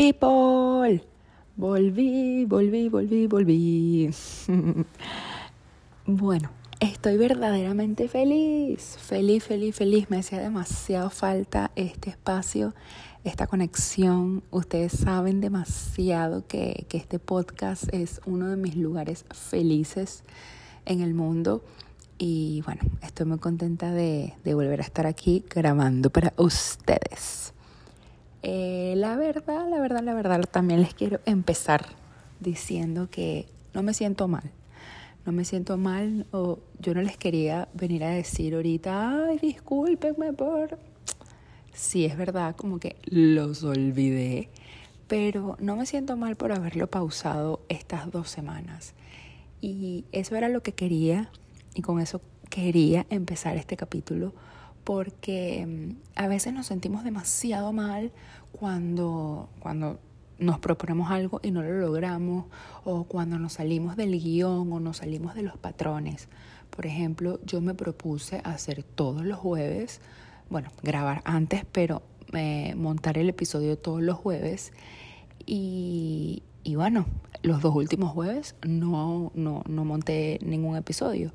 people. Volví, volví, volví, volví. bueno, estoy verdaderamente feliz. Feliz, feliz, feliz. Me hacía demasiado falta este espacio, esta conexión. Ustedes saben demasiado que, que este podcast es uno de mis lugares felices en el mundo. Y bueno, estoy muy contenta de, de volver a estar aquí grabando para ustedes. Eh, la verdad, la verdad, la verdad, también les quiero empezar diciendo que no me siento mal. No me siento mal o yo no les quería venir a decir ahorita, ay, discúlpenme por... Sí, es verdad, como que los olvidé, pero no me siento mal por haberlo pausado estas dos semanas. Y eso era lo que quería y con eso quería empezar este capítulo porque mm, a veces nos sentimos demasiado mal cuando, cuando nos proponemos algo y no lo logramos, o cuando nos salimos del guion o nos salimos de los patrones. Por ejemplo, yo me propuse hacer todos los jueves, bueno, grabar antes, pero eh, montar el episodio todos los jueves. Y, y bueno, los dos últimos jueves no, no, no monté ningún episodio.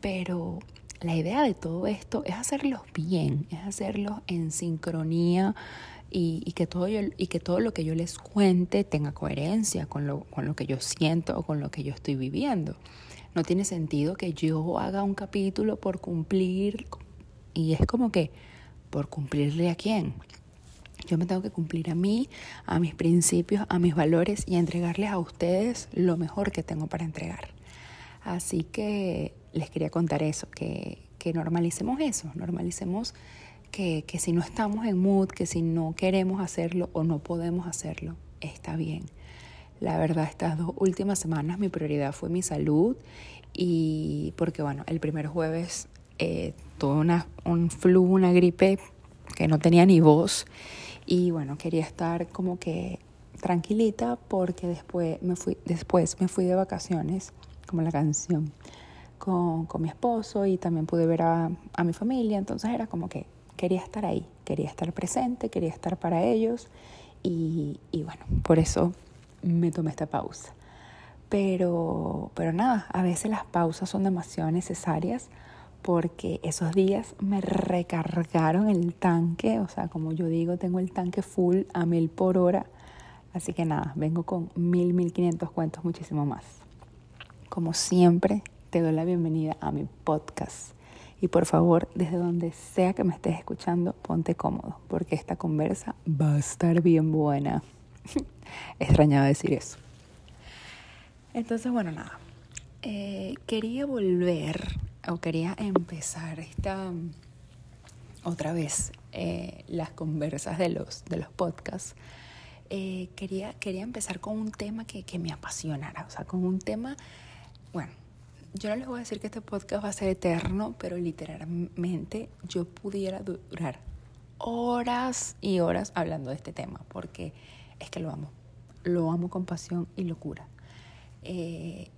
Pero la idea de todo esto es hacerlos bien, es hacerlos en sincronía y, que todo y que todo lo que yo les cuente tenga coherencia con lo, con lo que yo siento o con lo que yo estoy viviendo. No tiene sentido que yo haga un capítulo por cumplir y es como que por cumplirle a quién. Yo me tengo que cumplir a mí, a mis principios, a mis valores y entregarles a ustedes lo mejor que tengo para entregar. Así que les quería contar eso, que, que normalicemos eso, normalicemos que, si no estamos en mood, que si no queremos hacerlo o no podemos hacerlo, está bien. La verdad, estas dos últimas semanas mi prioridad fue mi salud y porque, bueno, el primer jueves eh, tuve una, un flu, una gripe que no tenía ni voz y, bueno, quería estar como que tranquilita porque después me fui, después me fui de vacaciones, como la canción, con, con mi esposo y también pude ver a, a mi familia, entonces era como que quería estar ahí, quería estar presente, quería estar para ellos y, y bueno, por eso me tomé esta pausa. Pero, pero nada, a veces las pausas son demasiado necesarias porque esos días me recargaron el tanque, o sea, como yo digo, tengo el tanque full a mil por hora, así que nada, vengo con mil, mil quinientos cuentos, muchísimo más. Como siempre, te doy la bienvenida a mi podcast. Y por favor, desde donde sea que me estés escuchando, ponte cómodo, porque esta conversa va a estar bien buena. Extrañaba decir eso. Entonces, bueno, nada. Eh, quería volver o quería empezar esta otra vez eh, las conversas de los, de los podcasts. Eh, quería, quería empezar con un tema que, que me apasionara, o sea, con un tema, bueno, yo no les voy a decir que este podcast va a ser eterno, pero literalmente yo pudiera durar horas y horas hablando de este tema, porque es que lo amo, lo amo con pasión y locura. Eh,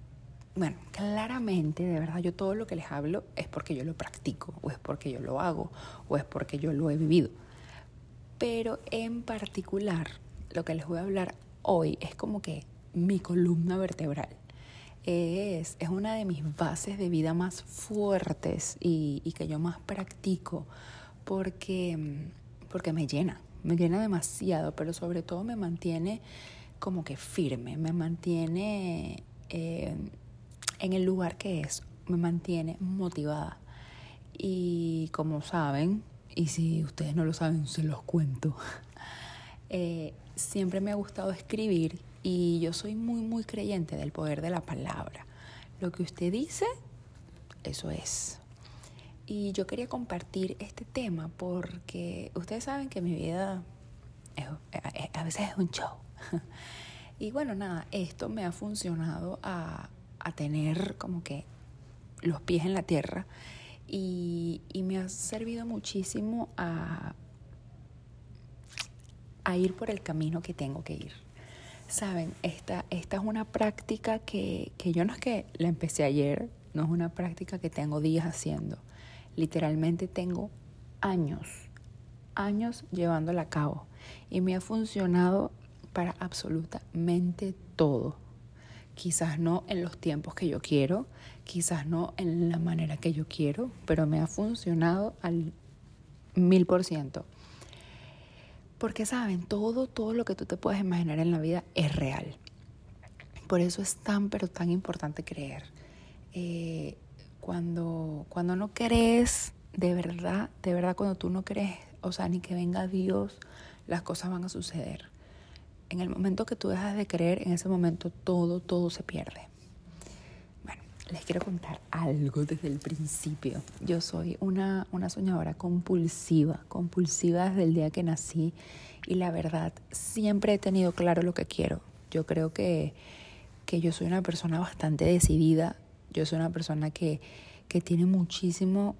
bueno, claramente, de verdad, yo todo lo que les hablo es porque yo lo practico, o es porque yo lo hago, o es porque yo lo he vivido. Pero en particular, lo que les voy a hablar hoy es como que mi columna vertebral es, es una de mis bases de vida más fuertes y, y que yo más practico porque, porque me llena, me llena demasiado, pero sobre todo me mantiene como que firme, me mantiene eh, en el lugar que es, me mantiene motivada. Y como saben, y si ustedes no lo saben, se los cuento, eh, siempre me ha gustado escribir y yo soy muy, muy creyente del poder de la palabra. Lo que usted dice, eso es. Y yo quería compartir este tema porque ustedes saben que mi vida a veces es un show. Y bueno, nada, esto me ha funcionado a, a tener como que los pies en la tierra y, y me ha servido muchísimo a, a ir por el camino que tengo que ir. Saben, esta, esta es una práctica que, que yo no es que la empecé ayer, no es una práctica que tengo días haciendo. Literalmente tengo años, años llevándola a cabo. Y me ha funcionado para absolutamente todo. Quizás no en los tiempos que yo quiero, quizás no en la manera que yo quiero, pero me ha funcionado al mil por ciento. Porque saben, todo, todo lo que tú te puedes imaginar en la vida es real. Por eso es tan, pero tan importante creer. Eh, cuando, cuando no crees, de verdad, de verdad, cuando tú no crees, o sea, ni que venga Dios, las cosas van a suceder. En el momento que tú dejas de creer, en ese momento todo, todo se pierde. Les quiero contar algo desde el principio. Yo soy una, una soñadora compulsiva, compulsiva desde el día que nací y la verdad, siempre he tenido claro lo que quiero. Yo creo que, que yo soy una persona bastante decidida, yo soy una persona que, que tiene muchísimo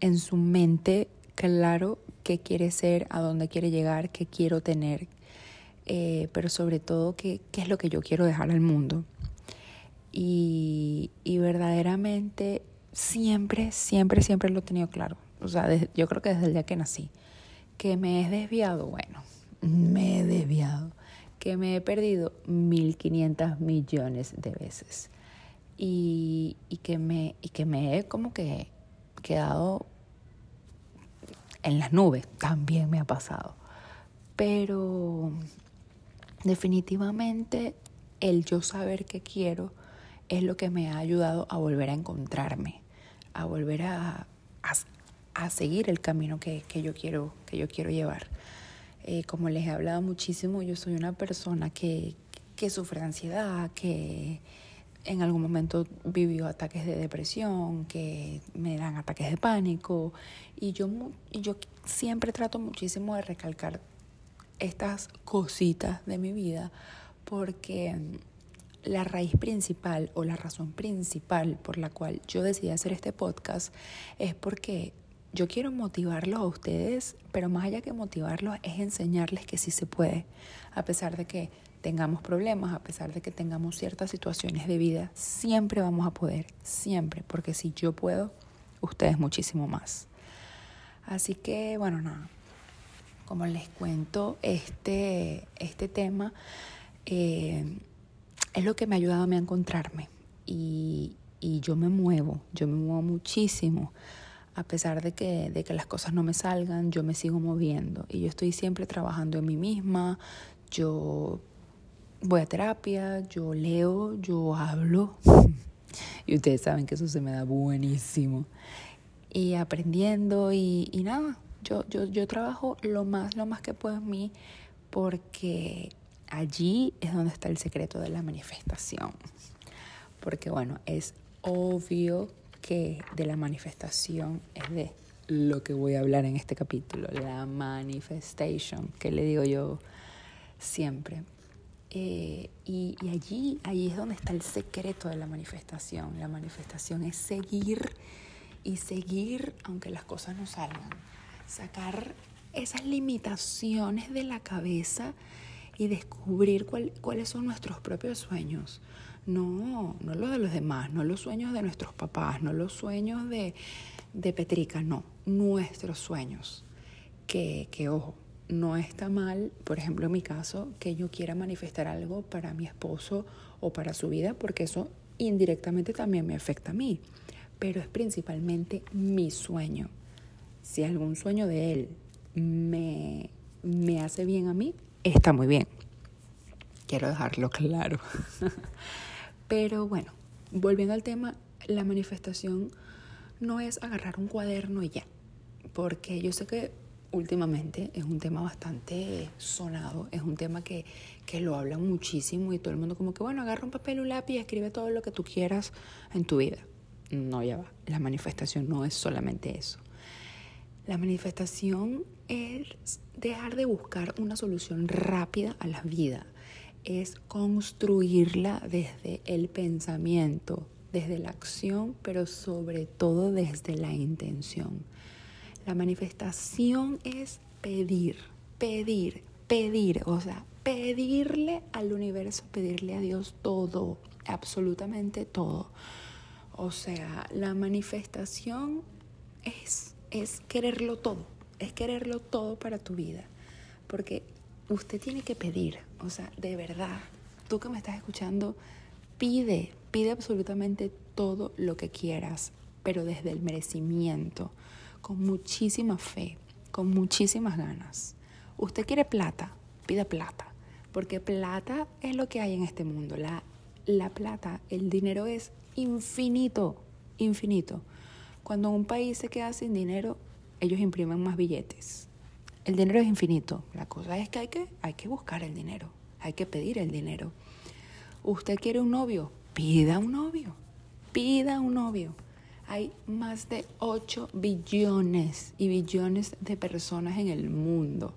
en su mente claro qué quiere ser, a dónde quiere llegar, qué quiero tener, eh, pero sobre todo qué, qué, es lo que yo quiero dejar al mundo. Y, y, verdaderamente siempre, siempre, siempre lo he tenido claro. O sea, yo creo que desde el día que nací. Que me he desviado, bueno, me he desviado. Que me he perdido 1.500 millones de veces. Y, y, que me, y que me he como que quedado en las nubes, también me ha pasado. Pero definitivamente el yo saber qué quiero es lo que me ha ayudado a volver a encontrarme, a volver a, a, seguir el camino que, que, yo quiero, que yo quiero llevar. Eh, como les he hablado muchísimo, yo soy una persona que, que sufre ansiedad, que en algún momento vivió ataques de depresión, que me dan ataques de pánico. Y yo, yo siempre trato muchísimo de recalcar estas cositas de mi vida porque la raíz principal o la razón principal por la cual yo decidí hacer este podcast es porque yo quiero motivarlos a ustedes, pero más allá que motivarlos es enseñarles que sí se puede, a pesar de que tengamos problemas, a pesar de que tengamos ciertas situaciones de vida, siempre vamos a poder, siempre, porque si yo puedo, ustedes muchísimo más. Así que, bueno, nada, como les cuento, este, este tema eh, es lo que me ha ayudado a mí a encontrarme y, y yo me muevo, yo me muevo muchísimo a pesar de que, de que las cosas no me salgan, yo me sigo moviendo y yo estoy siempre trabajando en mí misma, yo voy a terapia, yo leo, yo hablo. y ustedes saben que eso se me da buenísimo. Y aprendiendo y, y nada, yo, yo, yo trabajo lo más, lo más que puedo en mí porque allí es donde está el secreto de la manifestación. Porque bueno, es obvio que de la manifestación es de lo que voy a hablar en este capítulo, la manifestation, que le digo yo siempre. Eh, y, allí, allí es donde está el secreto de la manifestación. La manifestación es seguir y seguir aunque las cosas no salgan. Sacar esas limitaciones de la cabeza y descubrir cuáles son nuestros propios sueños. No, no los de los demás, no los sueños de nuestros papás, no los sueños de, de Petrica, no, nuestros sueños. Que, que ojo, no está mal, por ejemplo, en mi caso, que yo quiera manifestar algo para mi esposo o para su vida, porque eso indirectamente también me afecta a mí, pero es principalmente mi sueño. Si algún sueño de él me, me hace bien a mí, está muy bien. Quiero dejarlo claro. pero bueno, volviendo al tema, la manifestación no es agarrar un cuaderno y ya, porque yo sé que últimamente es un tema bastante sonado, es un tema que, que lo hablan muchísimo y todo el mundo como que, bueno, agarra un papel, un lápiz y escribe todo lo que tú quieras en tu vida. No, ya va. La manifestación no es solamente eso. La manifestación es dejar de buscar una solución rápida a la vida. Es construirla desde el pensamiento, desde la acción, pero sobre todo desde la intención. La manifestación es pedir, pedir, pedir, o sea, pedirle al universo, pedirle a Dios todo, absolutamente todo. O sea, la manifestación es, es quererlo todo, es quererlo todo para tu vida, porque usted tiene que pedir, O sea, de verdad, tú que me estás escuchando, pide, pide absolutamente todo lo que quieras, pero desde el merecimiento, con muchísima fe, con muchísimas ganas. Usted quiere plata, pide plata, porque plata es lo que hay en este mundo. La, la plata, el dinero es infinito, infinito. Cuando un país se queda sin dinero, ellos imprimen más billetes. El dinero es infinito. La cosa es que hay que, hay que buscar el dinero, hay que pedir el dinero. Usted quiere un novio, pida un novio, pida un novio. Hay más de 8 billones y billones de personas en el mundo.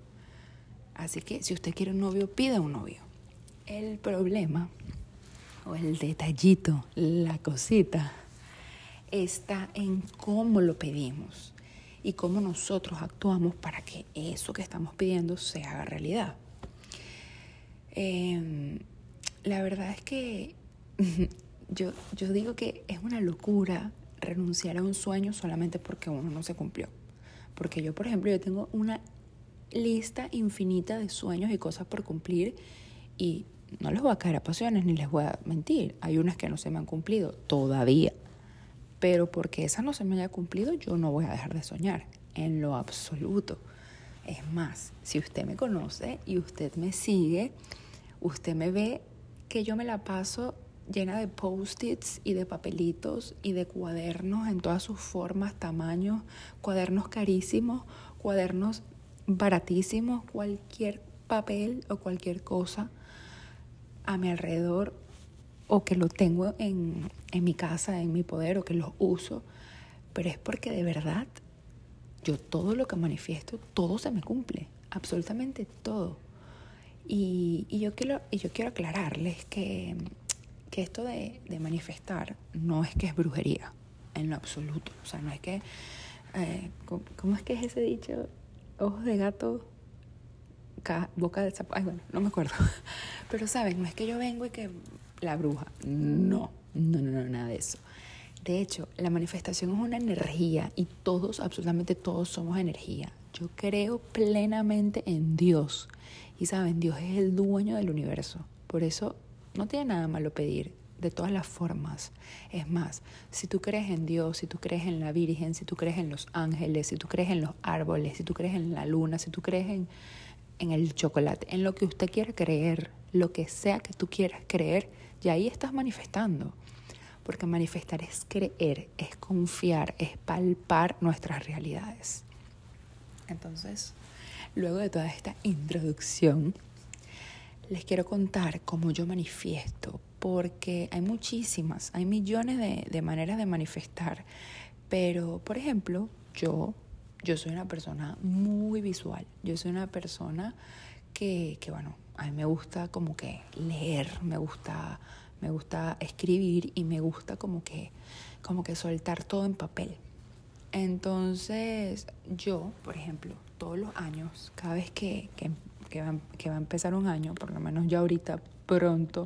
Así que si usted quiere un novio, pida un novio. El problema o el detallito, la cosita, está en cómo lo pedimos y cómo nosotros actuamos para que eso que estamos pidiendo se haga realidad. Em, la verdad es que yo, yo digo que es una locura renunciar a un sueño solamente porque uno no se cumplió. Porque yo, por ejemplo, yo tengo una lista infinita de sueños y cosas por cumplir y no les voy a caer a pasiones ni les voy a mentir. Hay unas que no se me han cumplido todavía. Pero porque esa no se me haya cumplido, yo no voy a dejar de soñar en lo absoluto. Es más, si usted me conoce y usted me sigue, usted me ve que yo me la paso llena de post-its y de papelitos y de cuadernos en todas sus formas, tamaños, cuadernos carísimos, cuadernos baratísimos, cualquier papel o cualquier cosa a mi alrededor o que lo tengo en, en mi casa, en mi poder o que los uso, pero es porque de verdad yo todo lo que manifiesto, todo se me cumple, absolutamente todo. Y, y yo, quiero, y yo quiero aclararles que que esto de, manifestar no es que es brujería, en lo absoluto. O sea, no es que... Eh, ¿Cómo es que es ese dicho? Ojos de gato, boca de zapato. Ay, bueno, no me acuerdo. Pero, ¿saben? No es que yo vengo y que la bruja. No, no, no, no, nada de eso. De hecho, la manifestación es una energía y todos, absolutamente todos somos energía. Yo creo plenamente en Dios. Y saben, Dios es el dueño del universo. Por eso no tiene nada malo pedir, de todas las formas. Es más, si tú crees en Dios, si tú crees en la Virgen, si tú crees en los ángeles, si tú crees en los árboles, si tú crees en la luna, si tú crees en, en el chocolate, en lo que usted quiera creer, lo que sea que tú quieras creer, y ahí estás manifestando. Porque manifestar es creer, es confiar, es palpar nuestras realidades. Entonces, luego de toda esta introducción, les quiero contar cómo yo manifiesto, porque hay muchísimas, hay millones de, maneras de manifestar, pero por ejemplo, yo, yo soy una persona muy visual, yo soy una persona que, que bueno, a mí me gusta como que leer, me gusta, me gusta escribir y me gusta como que, como que soltar todo en papel. Entonces, yo, por ejemplo, todos los años, cada vez que, que, va, que va a empezar un año, por lo menos ya ahorita pronto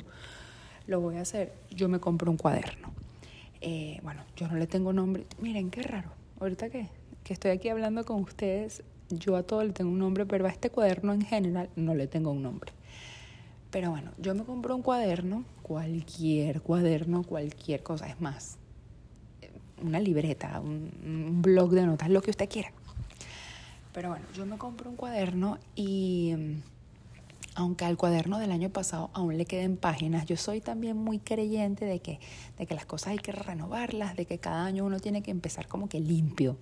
lo voy a hacer, yo me compro un cuaderno. Eh, bueno, yo no le tengo nombre. Miren, qué raro. Ahorita que, que estoy aquí hablando con ustedes, yo a todo le tengo un nombre, pero a este cuaderno en general no le tengo un nombre. Pero bueno, yo me compro un cuaderno, cualquier cuaderno, cualquier cosa. Es más, una libreta, un, un blog de notas, lo que usted quiera. Pero bueno, yo me compro un cuaderno y mm, aunque al cuaderno del año pasado aún le queden páginas, yo soy también muy creyente de que, de que las cosas hay que renovarlas, de que cada año uno tiene que empezar como que limpio.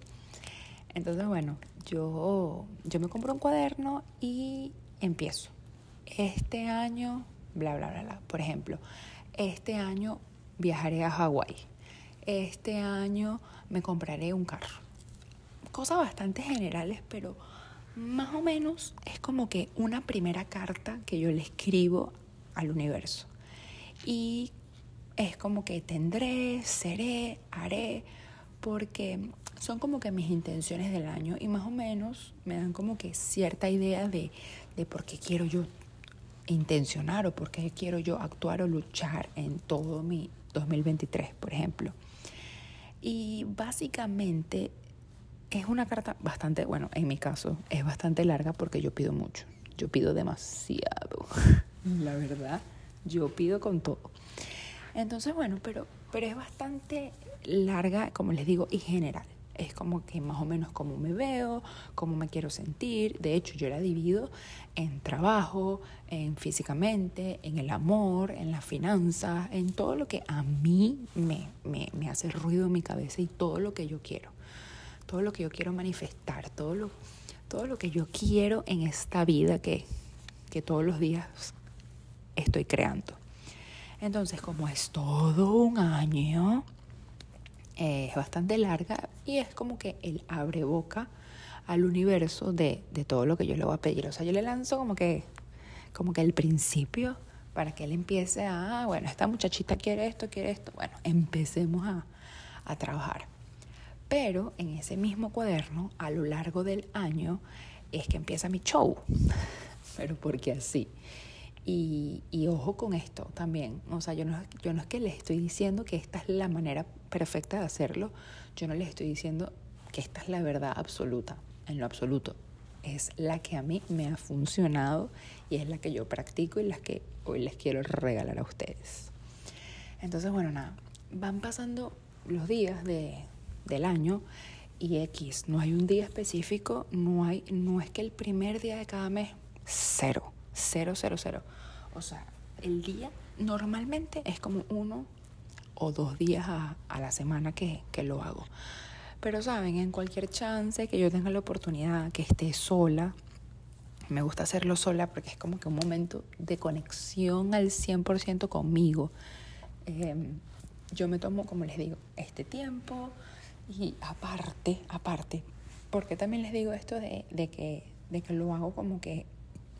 Entonces, bueno, yo, yo me compro un cuaderno y empiezo. Este año, bla, bla, bla, bla. Por ejemplo, este año viajaré a Hawái. Este año me compraré un carro cosas bastante generales, pero más o menos es como que una primera carta que yo le escribo al universo. Y es como que tendré, seré, haré, porque son como que mis intenciones del año y más o menos me dan como que cierta idea de, de por qué quiero yo intencionar o por qué quiero yo actuar o luchar en todo mi 2023, por ejemplo. Y básicamente es una carta bastante, bueno, en mi caso, es bastante larga porque yo pido mucho. Yo pido demasiado. la verdad, yo pido con todo. Entonces, bueno, pero, pero es bastante larga, como les digo, y general. Es como que más o menos cómo me veo, cómo me quiero sentir. De hecho, yo la divido en trabajo, en físicamente, en el amor, en las finanzas, en todo lo que a mí me, me, me hace ruido en mi cabeza y todo lo que yo quiero. Todo lo que yo quiero manifestar, todo lo, todo lo que yo quiero en esta vida que, que todos los días estoy creando. Entonces, como es todo un año, es bastante larga y es como que él abre boca al universo de, de, todo lo que yo le voy a pedir. O sea, yo le lanzo como que, como que el principio para que él empiece a, ah, bueno, esta muchachita quiere esto, quiere esto. Bueno, empecemos a, a trabajar. Pero en ese mismo cuaderno, a lo largo del año, es que empieza mi show. Pero porque así. Y, y, ojo con esto también. O sea, yo no, yo no es que les estoy diciendo que esta es la manera perfecta de hacerlo. Yo no les estoy diciendo que esta es la verdad absoluta, en lo absoluto. Es la que a mí me ha funcionado y es la que yo practico y la que hoy les quiero regalar a ustedes. Entonces, bueno, nada, van pasando los días de, del año y X, no hay un día específico, no, hay, no es que el primer día de cada mes, cero, cero, cero, cero. O sea, el día normalmente es como uno o dos días a, la semana que, que lo hago. Pero saben, en cualquier chance que yo tenga la oportunidad, que esté sola, me gusta hacerlo sola porque es como que un momento de conexión al 100% conmigo. Em, yo me tomo, como les digo, este tiempo y aparte, aparte, porque también les digo esto de, de, que, de que lo hago como que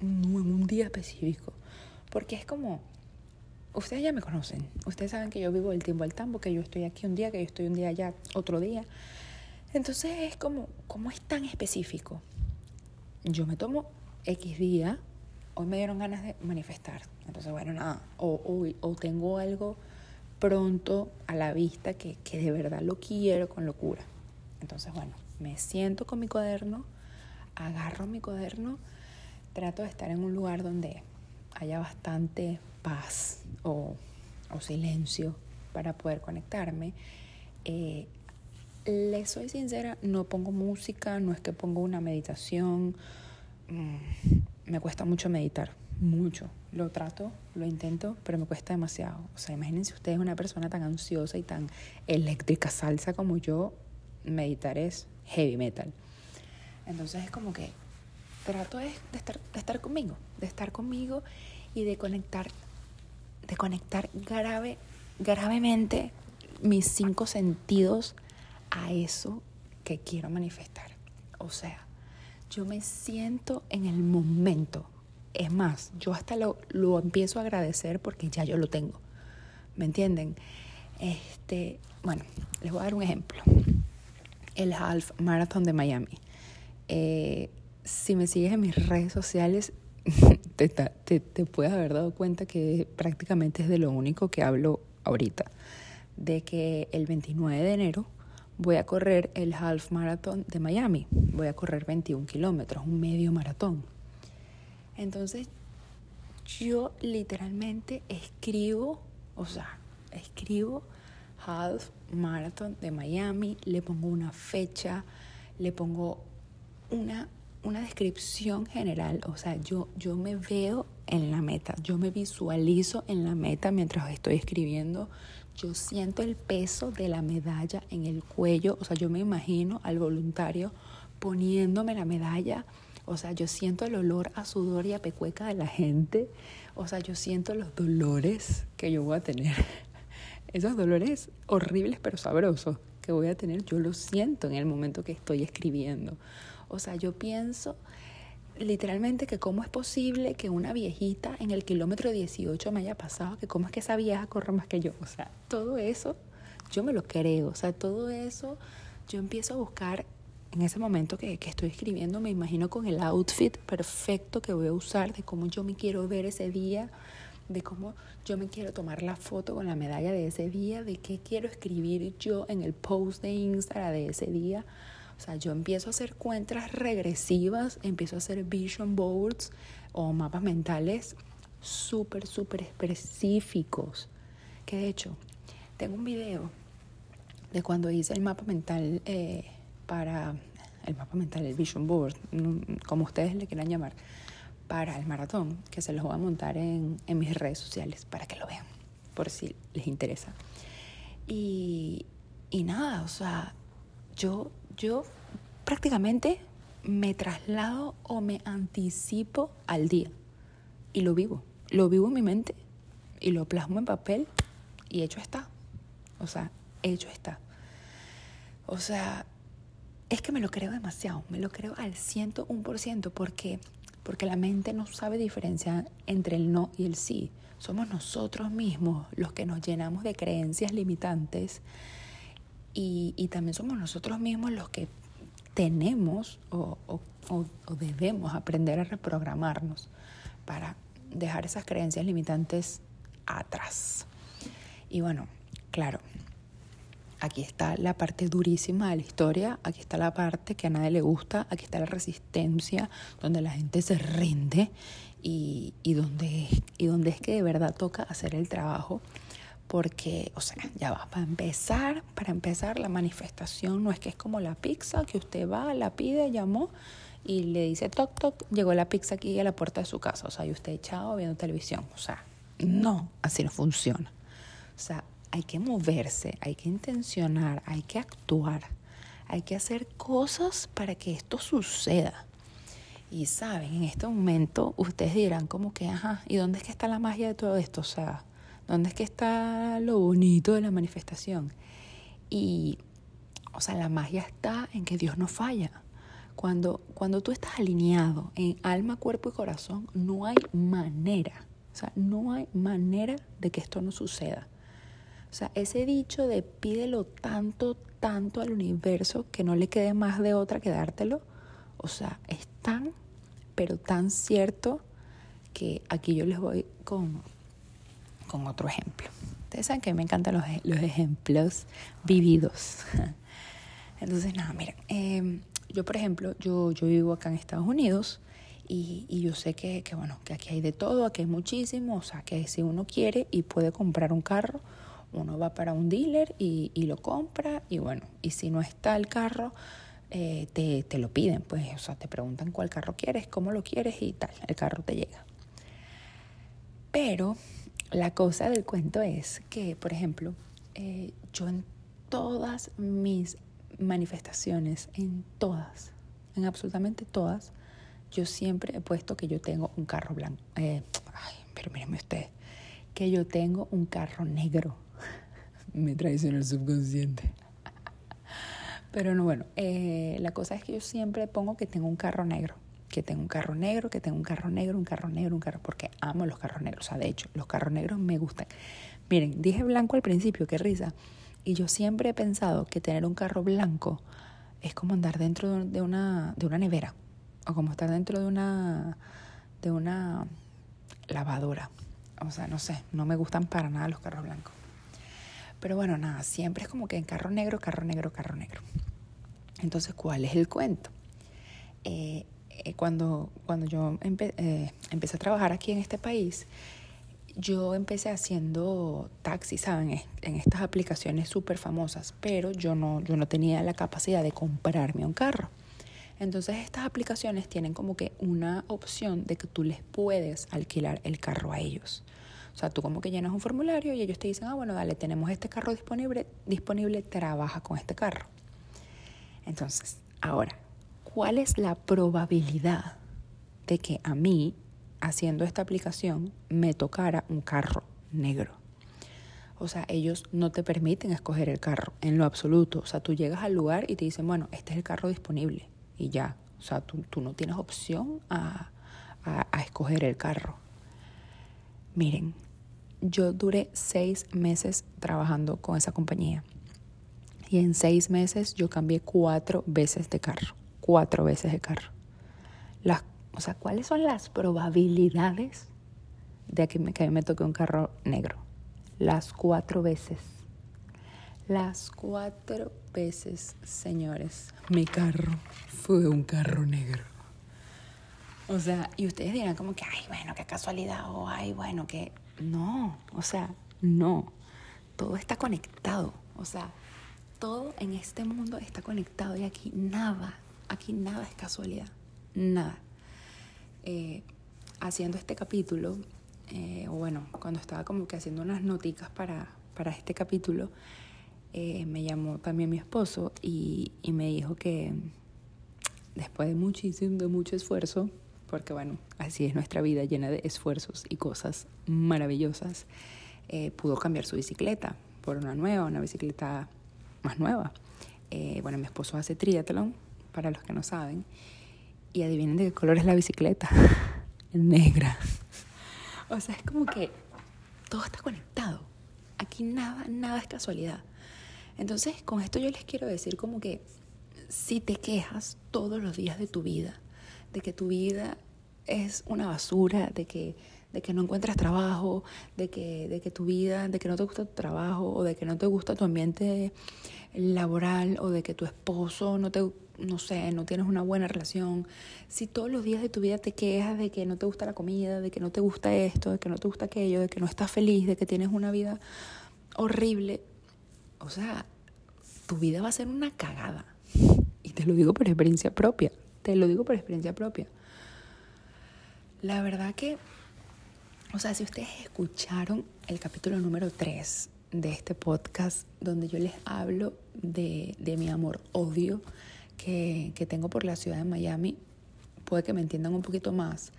en un día específico, porque es como ustedes ya me conocen, ustedes saben que yo vivo el tiempo al tambo, que yo estoy aquí un día, que yo estoy un día allá, otro día. Entonces es como, ¿cómo es tan específico? Yo me tomo X día, hoy me dieron ganas de manifestar. Entonces, bueno, nada, o, o, o tengo algo pronto a la vista que, que de verdad lo quiero con locura. Entonces, bueno, me siento con mi cuaderno, agarro mi cuaderno, trato de estar en un lugar donde haya bastante paz o, silencio para poder conectarme. Eh, les soy sincera, no pongo música, no es que pongo una meditación. Mm, me cuesta mucho meditar, mucho. Lo trato, lo intento, pero me cuesta demasiado. O sea, imagínense ustedes una persona tan ansiosa y tan eléctrica salsa como yo, meditar es heavy metal. Entonces es como que trato de, estar, de estar conmigo, de estar conmigo y de conectar de conectar grave, gravemente mis cinco sentidos a eso que quiero manifestar. O sea, yo me siento en el momento. Es más, yo hasta lo, lo empiezo a agradecer porque ya yo lo tengo. ¿Me entienden? Este, bueno, les voy a dar un ejemplo. El Half Marathon de Miami. Eh, si me sigues en mis redes sociales, te, te, te puedes haber dado cuenta que prácticamente es de lo único que hablo ahorita. De que el 29 de enero voy a correr el Half Marathon de Miami. Voy a correr 21 kilómetros, un medio maratón. Entonces, yo literalmente escribo, o sea, escribo Half Marathon de Miami, le pongo una fecha, le pongo una una descripción general, o sea, yo, yo me veo en la meta, yo me visualizo en la meta mientras estoy escribiendo, yo siento el peso de la medalla en el cuello, o sea, yo me imagino al voluntario poniéndome la medalla, o sea, yo siento el olor a sudor y a pecueca de la gente, o sea, yo siento los dolores que yo voy a tener, esos dolores horribles pero sabrosos que voy a tener, yo los siento en el momento que estoy escribiendo. O sea, yo pienso literalmente que cómo es posible que una viejita en el kilómetro 18 me haya pasado, que cómo es que esa vieja corre más que yo. O sea, todo eso yo me lo creo. O sea, todo eso yo empiezo a buscar en ese momento que, que estoy escribiendo, me imagino con el outfit perfecto que voy a usar, de cómo yo me quiero ver ese día, de cómo yo me quiero tomar la foto con la medalla de ese día, de qué quiero escribir yo en el post de Instagram de ese día. O sea, yo empiezo a hacer cuentas regresivas, empiezo a hacer vision boards o mapas mentales súper, súper específicos. Que de hecho, tengo un video de cuando hice el mapa mental eh, para el mapa mental, el vision board, como ustedes le quieran llamar, para el maratón, que se los voy a montar en, en mis redes sociales para que lo vean, por si les interesa. Y, y nada, o sea, yo, yo prácticamente me traslado o me anticipo al día y lo vivo. Lo vivo en mi mente y lo plasmo en papel y hecho está. O sea, hecho está. O sea, es que me lo creo demasiado, me lo creo al 101% porque, porque la mente no sabe diferenciar entre el no y el sí. Somos nosotros mismos los que nos llenamos de creencias limitantes y, y también somos nosotros mismos los que tenemos o, debemos aprender a reprogramarnos para dejar esas creencias limitantes atrás. Y bueno, claro, aquí está la parte durísima de la historia, aquí está la parte que a nadie le gusta, aquí está la resistencia, donde la gente se rinde y, y, donde, y donde es que de verdad toca hacer el trabajo porque, o sea, ya va, para empezar, para empezar la manifestación no es que es como la pizza, que usted va, la pide, llamó y le dice toc toc, llegó la pizza aquí a la puerta de su casa, o sea, y usted echado viendo televisión, o sea, no, así no funciona. O sea, hay que moverse, hay que intencionar, hay que actuar, hay que hacer cosas para que esto suceda. Y saben, en este momento ustedes dirán como que, ajá, ¿y dónde es que está la magia de todo esto? O sea, ¿Dónde es que está lo bonito de la manifestación? Y, o sea, la magia está en que Dios no falla. Cuando, cuando tú estás alineado en alma, cuerpo y corazón, no hay manera, o sea, no hay manera de que esto no suceda. O sea, ese dicho de pídelo tanto, tanto al universo que no le quede más de otra que dártelo, o sea, es tan, pero tan cierto que aquí yo les voy con, con otro ejemplo. Ustedes saben que me encantan los, los ejemplos vividos. Entonces, nada, miren, em, yo por ejemplo, yo, yo vivo acá en Estados Unidos y, y yo sé que, que, bueno, que aquí hay de todo, aquí hay muchísimo, o sea, que si uno quiere y puede comprar un carro, uno va para un dealer y, y lo compra y bueno, y si no está el carro, eh, te, te, lo piden, pues, o sea, te preguntan cuál carro quieres, cómo lo quieres y tal, el carro te llega. Pero la cosa del cuento es que, por ejemplo, eh, yo en todas mis manifestaciones, en todas, en absolutamente todas, yo siempre he puesto que yo tengo un carro blanco. Eh, ay, pero mírenme usted, que yo tengo un carro negro. Me traicionó el subconsciente. Pero no, bueno, eh, la cosa es que yo siempre pongo que tengo un carro negro que tengo un carro negro, que tengo un carro negro, un carro negro, un carro, porque amo los carros negros. O sea, de hecho, los carros negros me gustan. Miren, dije blanco al principio, qué risa. Y yo siempre he pensado que tener un carro blanco es como andar dentro de una, de una nevera o como estar dentro de una, de una lavadora. O sea, no sé, no me gustan para nada los carros blancos. Pero bueno, nada, siempre es como que en carro negro, carro negro, carro negro. Entonces, ¿cuál es el cuento? Eh, eh, cuando, cuando yo eh, empecé a trabajar aquí en este país, yo empecé haciendo taxis, ¿saben? En estas aplicaciones súper famosas, pero yo no, yo no tenía la capacidad de comprarme un carro. Entonces estas aplicaciones tienen como que una opción de que tú les puedes alquilar el carro a ellos. O sea, tú como que llenas un formulario y ellos te dicen, ah, bueno, dale, tenemos este carro disponible, disponible, trabaja con este carro. Entonces, ahora, ¿cuál es la probabilidad de que a mí, haciendo esta aplicación, me tocara un carro negro? O sea, ellos no te permiten escoger el carro en lo absoluto. O sea, tú llegas al lugar y te dicen, bueno, este es el carro disponible y ya. O sea, tú, no tienes opción a, a escoger el carro. Miren, yo duré seis meses trabajando con esa compañía. Y en seis meses yo cambié cuatro veces de carro cuatro veces de carro. Las, o sea, ¿cuáles son las probabilidades de que me, que me toque un carro negro? Las cuatro veces. Las cuatro veces, señores, mi carro fue un carro negro. O sea, y ustedes dirán como que, ay, bueno, qué casualidad, o ay, bueno, que... No, o sea, no. Todo está conectado. O sea, todo en este mundo está conectado y aquí nada, aquí nada es casualidad. Nada. Eh, haciendo este capítulo, eh, bueno, cuando estaba como que haciendo unas noticas para, para este capítulo, eh, me llamó también mi esposo y, me dijo que después de muchísimo, de mucho esfuerzo, porque bueno, así es nuestra vida llena de esfuerzos y cosas maravillosas, pudo cambiar su bicicleta por una nueva, una bicicleta más nueva. Bueno, mi esposo hace triatlón, para los que no saben, y adivinen de qué color es la bicicleta, negra. O sea, es como que todo está conectado. Aquí nada, nada es casualidad. Entonces, con esto yo les quiero decir como que si te quejas todos los días de tu vida, de que tu vida es una basura, de que, de que no encuentras trabajo, de que, de que tu vida, de que no te gusta tu trabajo, o de que no te gusta tu ambiente laboral, o de que tu esposo no te, no sé, no tienes una buena relación. Si todos los días de tu vida te quejas de que no te gusta la comida, de que no te gusta esto, de que no te gusta aquello, de que no estás feliz, de que tienes una vida horrible, o sea, tu vida va a ser una cagada. Y te lo digo por experiencia propia, te lo digo por experiencia propia. La verdad que, o sea, si ustedes escucharon el capítulo número 3 de este podcast, donde yo les hablo de, de mi amor-odio que, tengo por la ciudad de Miami, puede que me entiendan un poquito más,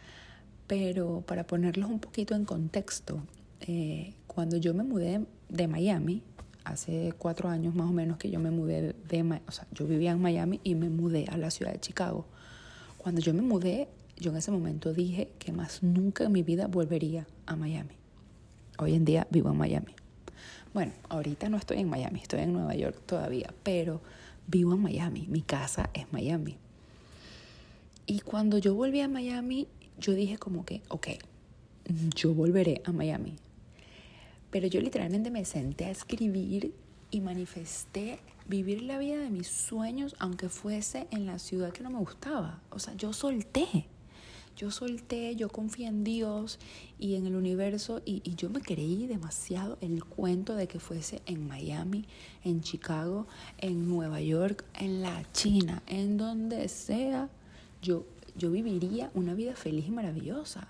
pero para ponerlos un poquito en contexto, eh, cuando yo me mudé de Miami, hace cuatro años más o menos que yo me mudé de, o sea, yo vivía en Miami y me mudé a la ciudad de Chicago. Cuando yo me mudé, yo en ese momento dije que más nunca en mi vida volvería a Miami. Hoy en día vivo en Miami. Bueno, ahorita no estoy en Miami, estoy en Nueva York todavía, pero vivo en Miami, mi casa es Miami. Y cuando yo volví a Miami, yo dije como que, ok, yo volveré a Miami. Pero yo literalmente me senté a escribir y manifesté vivir la vida de mis sueños, aunque fuese en la ciudad que no me gustaba. O sea, yo solté. Yo solté, yo confié en Dios y en el universo y, yo me creí demasiado el cuento de que fuese en Miami, en Chicago, en Nueva York, en la China, en donde sea, yo, yo viviría una vida feliz y maravillosa.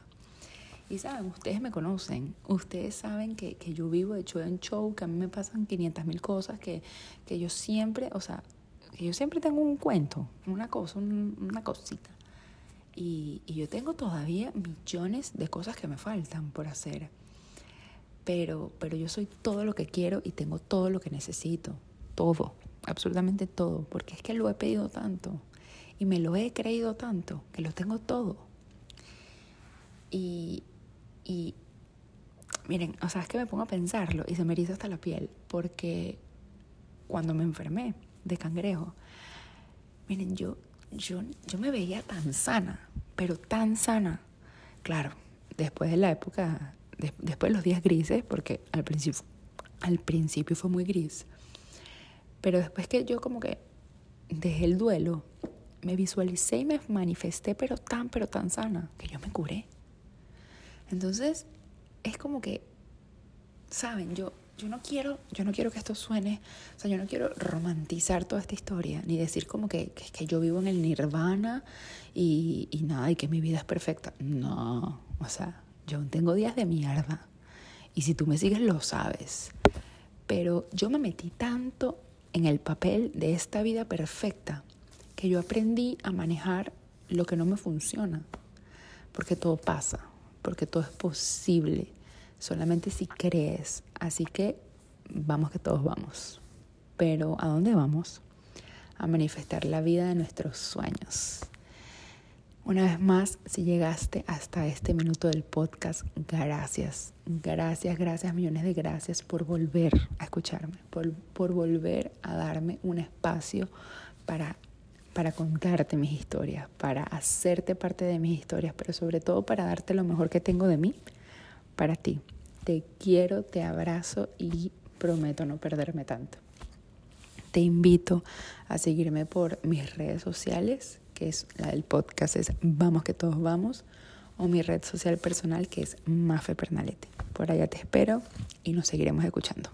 Y saben, ustedes me conocen, ustedes saben que, que yo vivo de show en show, que a mí me pasan 500 mil cosas, que, que yo siempre, o sea, que yo siempre tengo un cuento, una cosa, una cosita. Y, y yo tengo todavía millones de cosas que me faltan por hacer. Pero, pero yo soy todo lo que quiero y tengo todo lo que necesito. Todo, absolutamente todo. Porque es que lo he pedido tanto y me lo he creído tanto que lo tengo todo. Y, y miren, o sea, es que me pongo a pensarlo y se me eriza hasta la piel, porque cuando me enfermé de cangrejo, miren, yo, yo, yo me veía tan sana, pero tan sana. Claro, después de la época, de, después de los días grises, porque al principio, al principio fue muy gris, pero después que yo como que dejé el duelo, me visualicé y me manifesté, pero tan, pero tan sana, que yo me curé. Entonces, es como que, saben, yo, yo no quiero, yo no quiero que esto suene, o sea, yo no quiero romantizar toda esta historia, ni decir como que, que, que yo vivo en el nirvana y, y nada, y que mi vida es perfecta. No, o sea, yo tengo días de mierda. Y si tú me sigues, lo sabes. Pero yo me metí tanto en el papel de esta vida perfecta que yo aprendí a manejar lo que no me funciona. Porque todo pasa porque todo es posible, solamente si crees. Así que vamos que todos vamos. Pero ¿a dónde vamos? A manifestar la vida de nuestros sueños. Una vez más, si llegaste hasta este minuto del podcast, gracias, gracias, gracias, millones de gracias por volver a escucharme, por, por volver a darme un espacio para para contarte mis historias, para hacerte parte de mis historias, pero sobre todo para darte lo mejor que tengo de mí para ti. Te quiero, te abrazo y prometo no perderme tanto. Te invito a seguirme por mis redes sociales, que es la del podcast, es Vamos que todos vamos, o mi red social personal, que es Mafe Pernalete. Por allá te espero y nos seguiremos escuchando.